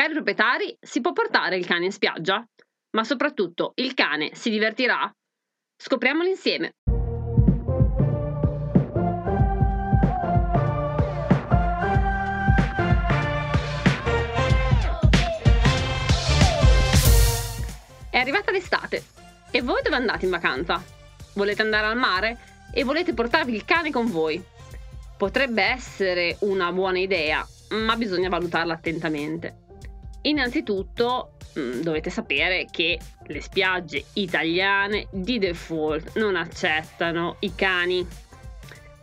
Cari proprietari, si può portare il cane in spiaggia? Ma soprattutto, il cane si divertirà? Scopriamolo insieme! È arrivata l'estate e voi dove andate in vacanza? Volete andare al mare e volete portarvi il cane con voi? Potrebbe essere una buona idea, ma bisogna valutarla attentamente. Innanzitutto mm, dovete sapere che le spiagge italiane di default non accettano i cani.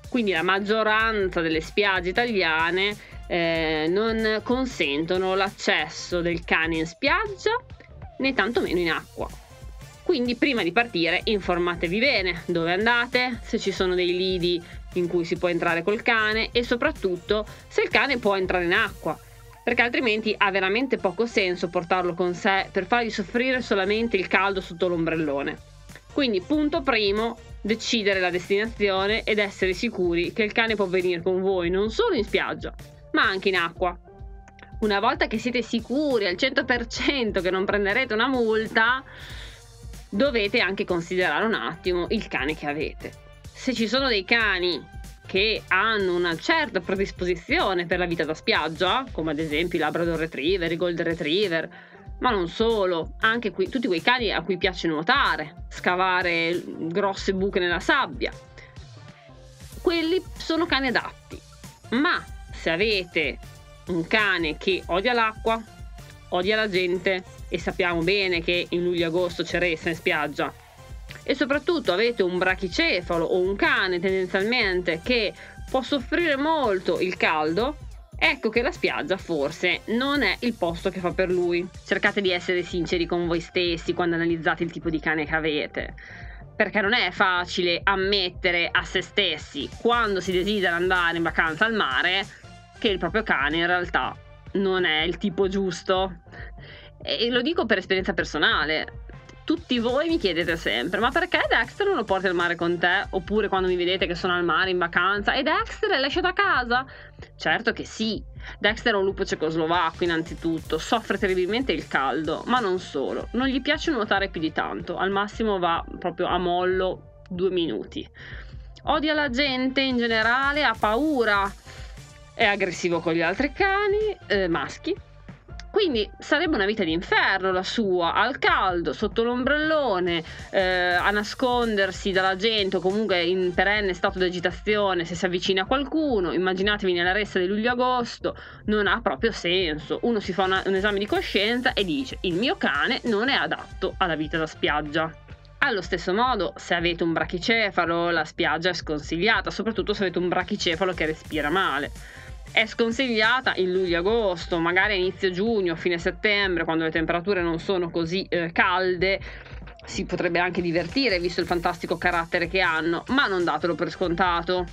Quindi la maggioranza delle spiagge italiane eh, non consentono l'accesso del cane in spiaggia né tantomeno in acqua. Quindi prima di partire informatevi bene dove andate, se ci sono dei lidi in cui si può entrare col cane e soprattutto se il cane può entrare in acqua, perché altrimenti ha veramente poco senso portarlo con sé per fargli soffrire solamente il caldo sotto l'ombrellone. Quindi punto primo, decidere la destinazione ed essere sicuri che il cane può venire con voi non solo in spiaggia, ma anche in acqua. Una volta che siete sicuri al 100% che non prenderete una multa, dovete anche considerare un attimo il cane che avete. Se ci sono dei cani che hanno una certa predisposizione per la vita da spiaggia, come ad esempio i Labrador Retriever, i Golden Retriever, ma non solo, anche qui, tutti quei cani a cui piace nuotare, scavare grosse buche nella sabbia. Quelli sono cani adatti. Ma se avete un cane che odia l'acqua, odia la gente e sappiamo bene che in luglio-agosto c'è ressa in spiaggia, e soprattutto avete un brachicefalo o un cane tendenzialmente che può soffrire molto il caldo, ecco che la spiaggia forse non è il posto che fa per lui. Cercate di essere sinceri con voi stessi quando analizzate il tipo di cane che avete. Perché non è facile ammettere a se stessi quando si desidera andare in vacanza al mare che il proprio cane in realtà non è il tipo giusto. E lo dico per esperienza personale tutti voi mi chiedete sempre: ma perché Dexter non lo porti al mare con te? Oppure quando mi vedete che sono al mare in vacanza e Dexter è lasciato a casa? Certo che sì. Dexter è un lupo cecoslovacco innanzitutto, soffre terribilmente il caldo, ma non solo, non gli piace nuotare più di tanto, al massimo va proprio a mollo due minuti. Odia la gente in generale, ha paura, è aggressivo con gli altri cani eh, maschi quindi sarebbe una vita d'inferno la sua, al caldo, sotto l'ombrellone, eh, a nascondersi dalla gente o comunque in perenne stato di agitazione se si avvicina a qualcuno. Immaginatevi nella ressa di luglio-agosto, non ha proprio senso. Uno si fa una, un esame di coscienza e dice il mio cane non è adatto alla vita da spiaggia. Allo stesso modo, se avete un brachicefalo, la spiaggia è sconsigliata, soprattutto se avete un brachicefalo che respira male è sconsigliata in luglio-agosto, magari a inizio giugno, fine settembre, quando le temperature non sono così eh, calde. Si potrebbe anche divertire visto il fantastico carattere che hanno, ma non datelo per scontato.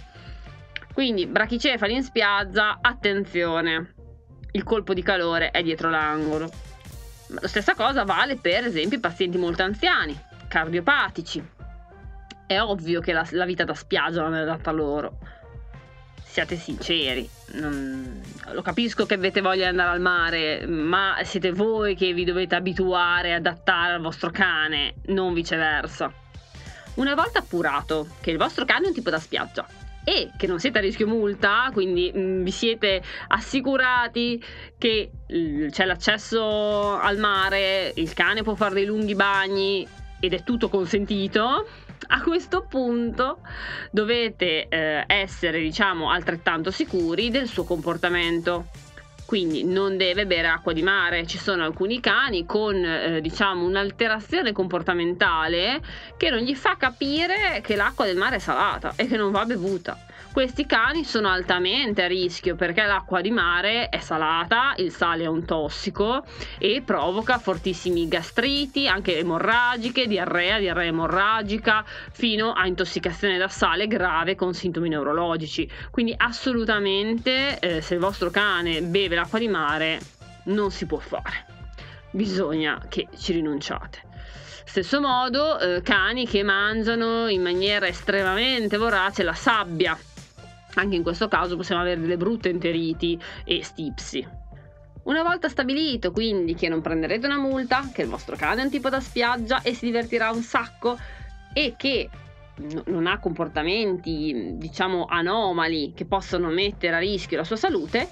Quindi, brachicefali in spiaggia, attenzione, il colpo di calore è dietro l'angolo. La stessa cosa vale per esempio i pazienti molto anziani, cardiopatici. È ovvio che la, la vita da spiaggia non è adatta a loro siate sinceri. Non... Lo capisco che avete voglia di andare al mare, ma siete voi che vi dovete abituare, adattare al vostro cane, non viceversa. Una volta appurato che il vostro cane è un tipo da spiaggia e che non siete a rischio multa, quindi mh, mm, vi siete assicurati che l- c'è l'accesso al mare, il cane può fare dei lunghi bagni ed è tutto consentito, a questo punto dovete eh, essere, diciamo, altrettanto sicuri del suo comportamento. Quindi non deve bere acqua di mare. Ci sono alcuni cani con, eh, diciamo, un'alterazione comportamentale che non gli fa capire che l'acqua del mare è salata e che non va bevuta. Questi cani sono altamente a rischio perché l'acqua di mare è salata, il sale è un tossico e provoca fortissimi gastriti, anche emorragiche, diarrea, diarrea emorragica, fino a intossicazione da sale grave con sintomi neurologici. Quindi assolutamente eh, se il vostro cane beve l'acqua di mare non si può fare. Bisogna che ci rinunciate. Stesso modo, eh, cani che mangiano in maniera estremamente vorace la sabbia anche in questo caso possiamo avere delle brutte enteriti e stipsi. Una volta stabilito quindi che non prenderete una multa, che il vostro cane è un tipo da spiaggia e si divertirà un sacco e che non ha comportamenti diciamo anomali che possono mettere a rischio la sua salute,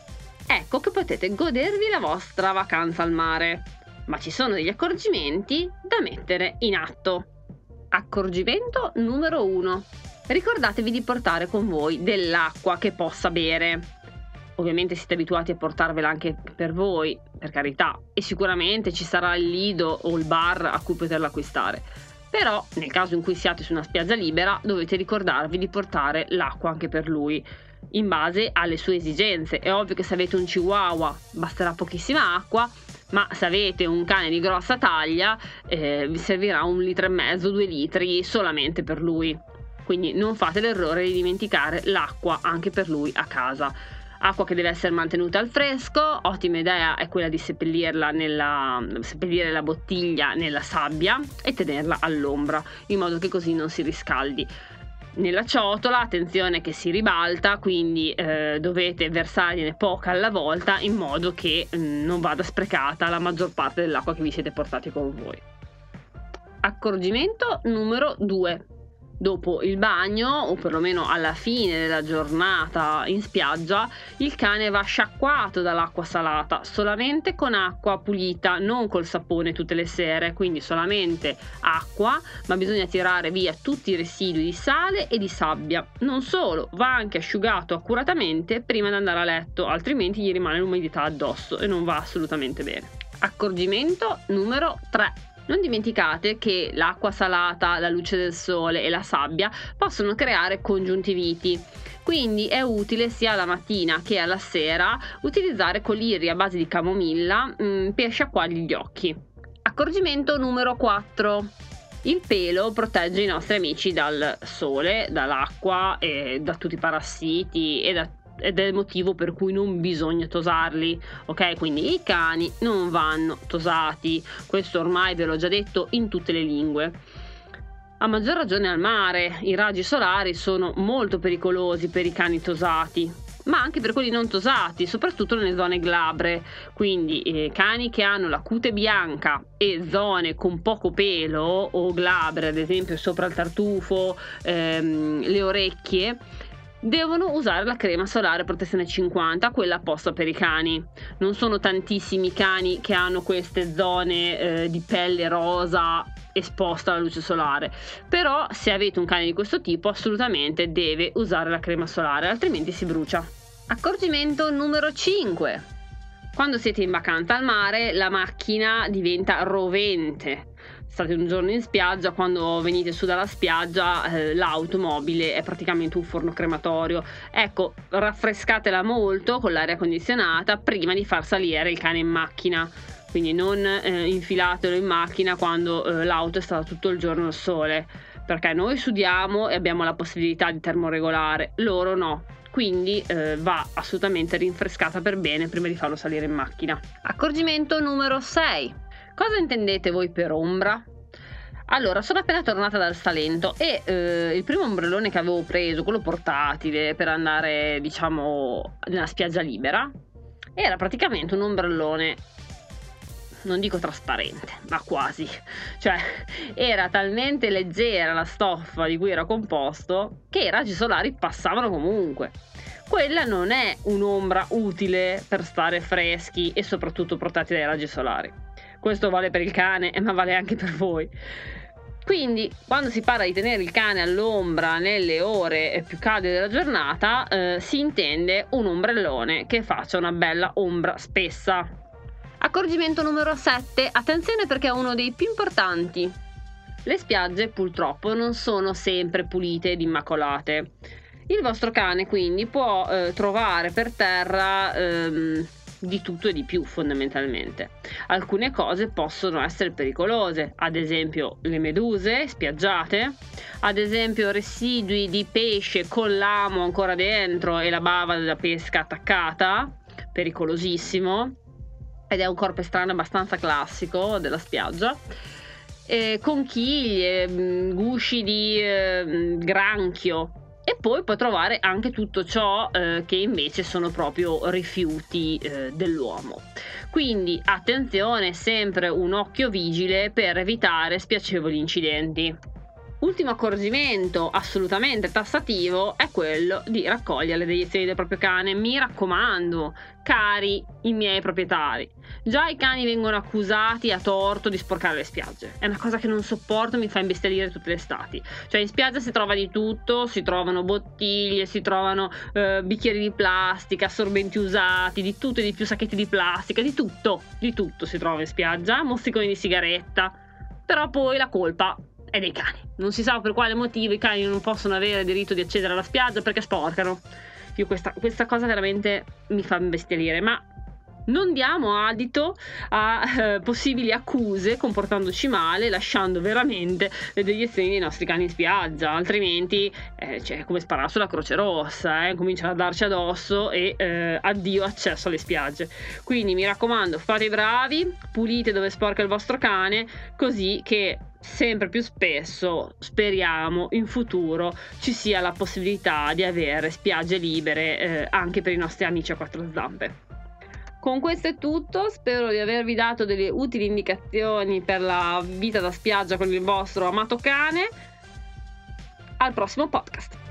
ecco che potete godervi la vostra vacanza al mare. Ma ci sono degli accorgimenti da mettere in atto. Accorgimento numero 1. Ricordatevi di portare con voi dell'acqua che possa bere ovviamente siete abituati a portarvela anche per voi, per carità, e sicuramente ci sarà il lido o il bar a cui poterla acquistare. Però, nel caso in cui siate su una spiaggia libera, dovete ricordarvi di portare l'acqua anche per lui, in base alle sue esigenze. È ovvio che se avete un chihuahua basterà pochissima acqua, ma se avete un cane di grossa taglia eh, vi servirà un litro e mezzo, due litri solamente per lui. Quindi non fate l'errore di dimenticare l'acqua anche per lui a casa acqua che deve essere mantenuta al fresco, ottima idea è quella di seppellirla nella, seppellire la bottiglia nella sabbia e tenerla all'ombra, in modo che così non si riscaldi. Nella ciotola, attenzione che si ribalta, quindi eh, dovete versargliene poca alla volta in modo che mh, mm, non vada sprecata la maggior parte dell'acqua che vi siete portati con voi. Accorgimento numero 2 dopo il bagno o perlomeno alla fine della giornata in spiaggia il cane va sciacquato dall'acqua salata solamente con acqua pulita non col sapone tutte le sere quindi solamente acqua ma bisogna tirare via tutti i residui di sale e di sabbia. Non solo va anche asciugato accuratamente prima di andare a letto altrimenti gli rimane l'umidità addosso e non va assolutamente bene. Accorgimento numero 3 non dimenticate che l'acqua salata, la luce del sole e la sabbia possono creare congiuntiviti. Quindi è utile sia la mattina che alla sera utilizzare coliri a base di camomilla mh, mm, per sciacquargli gli occhi. Accorgimento numero 4. Il pelo protegge i nostri amici dal sole, dall'acqua, e da tutti i parassiti e da ed è il motivo per cui non bisogna tosarli, ok? Quindi i cani non vanno tosati, questo ormai ve l'ho già detto in tutte le lingue. A maggior ragione al mare, i raggi solari sono molto pericolosi per i cani tosati, ma anche per quelli non tosati, soprattutto nelle zone glabre. Quindi eh, cani che hanno la cute bianca e zone con poco pelo o glabre, ad esempio sopra il tartufo, ehm, le orecchie, devono usare la crema solare protezione 50, quella apposta per i cani. Non sono tantissimi cani che hanno queste zone eh, di pelle rosa esposta alla luce solare, però se avete un cane di questo tipo assolutamente deve usare la crema solare, altrimenti si brucia. Accorgimento numero 5. Quando siete in vacanza al mare la macchina diventa rovente state un giorno in spiaggia, quando venite su dalla spiaggia eh, l'automobile è praticamente un forno crematorio. Ecco, raffrescatela molto con l'aria condizionata prima di far salire il cane in macchina. Quindi non eh, infilatelo in macchina quando eh, l'auto è stata tutto il giorno al sole, perché noi sudiamo e abbiamo la possibilità di termoregolare, loro no quindi eh, va assolutamente rinfrescata per bene prima di farlo salire in macchina. Accorgimento numero 6. Cosa intendete voi per ombra? Allora, sono appena tornata dal Salento e eh, il primo ombrellone che avevo preso, quello portatile per andare, diciamo, nella spiaggia libera, era praticamente un ombrellone non dico trasparente, ma quasi. Cioè, era talmente leggera la stoffa di cui era composto che i raggi solari passavano comunque. Quella non è un'ombra utile per stare freschi e soprattutto protetti dai raggi solari. Questo vale per il cane, ma vale anche per voi. Quindi, quando si parla di tenere il cane all'ombra nelle ore più calde della giornata, eh, si intende un ombrellone che faccia una bella ombra spessa. Accorgimento numero 7. Attenzione perché è uno dei più importanti. Le spiagge purtroppo non sono sempre pulite ed immacolate. Il vostro cane quindi può eh, trovare per terra ehm, di tutto e di più fondamentalmente. Alcune cose possono essere pericolose, ad esempio le meduse spiaggiate, ad esempio residui di pesce con l'amo ancora dentro e la bava della pesca attaccata, pericolosissimo, ed è un corpo strano abbastanza classico della spiaggia. E conchiglie, mm, gusci di eh, granchio, e poi puoi trovare anche tutto ciò eh, che invece sono proprio rifiuti eh, dell'uomo. Quindi attenzione, sempre un occhio vigile per evitare spiacevoli incidenti. Ultimo accorgimento assolutamente tassativo è quello di raccogliere le deiezioni del proprio cane. Mi raccomando, cari i miei proprietari, già i cani vengono accusati a torto di sporcare le spiagge. È una cosa che non sopporto, mi fa imbestialire tutte le estati. Cioè in spiaggia si trova di tutto, si trovano bottiglie, si trovano eh, bicchieri di plastica, assorbenti usati, di tutto e di più sacchetti di plastica, di tutto, di tutto si trova in spiaggia, mozziconi di sigaretta. Però poi la colpa è dei cani. Non si sa per quale motivo i cani non possono avere diritto di accedere alla spiaggia perché sporcano. Io questa, questa cosa veramente mi fa imbestialire, ma non diamo adito a eh, possibili accuse comportandoci male, lasciando veramente le deiezioni dei nostri cani in spiaggia, altrimenti eh, c'è come sparare sulla Croce Rossa, eh, cominciano a darci addosso e eh, addio accesso alle spiagge. Quindi mi raccomando, fate i bravi, pulite dove sporca il vostro cane, così che sempre più spesso speriamo in futuro ci sia la possibilità di avere spiagge libere eh, anche per i nostri amici a quattro zampe. Con questo è tutto, spero di avervi dato delle utili indicazioni per la vita da spiaggia con il vostro amato cane. Al prossimo podcast.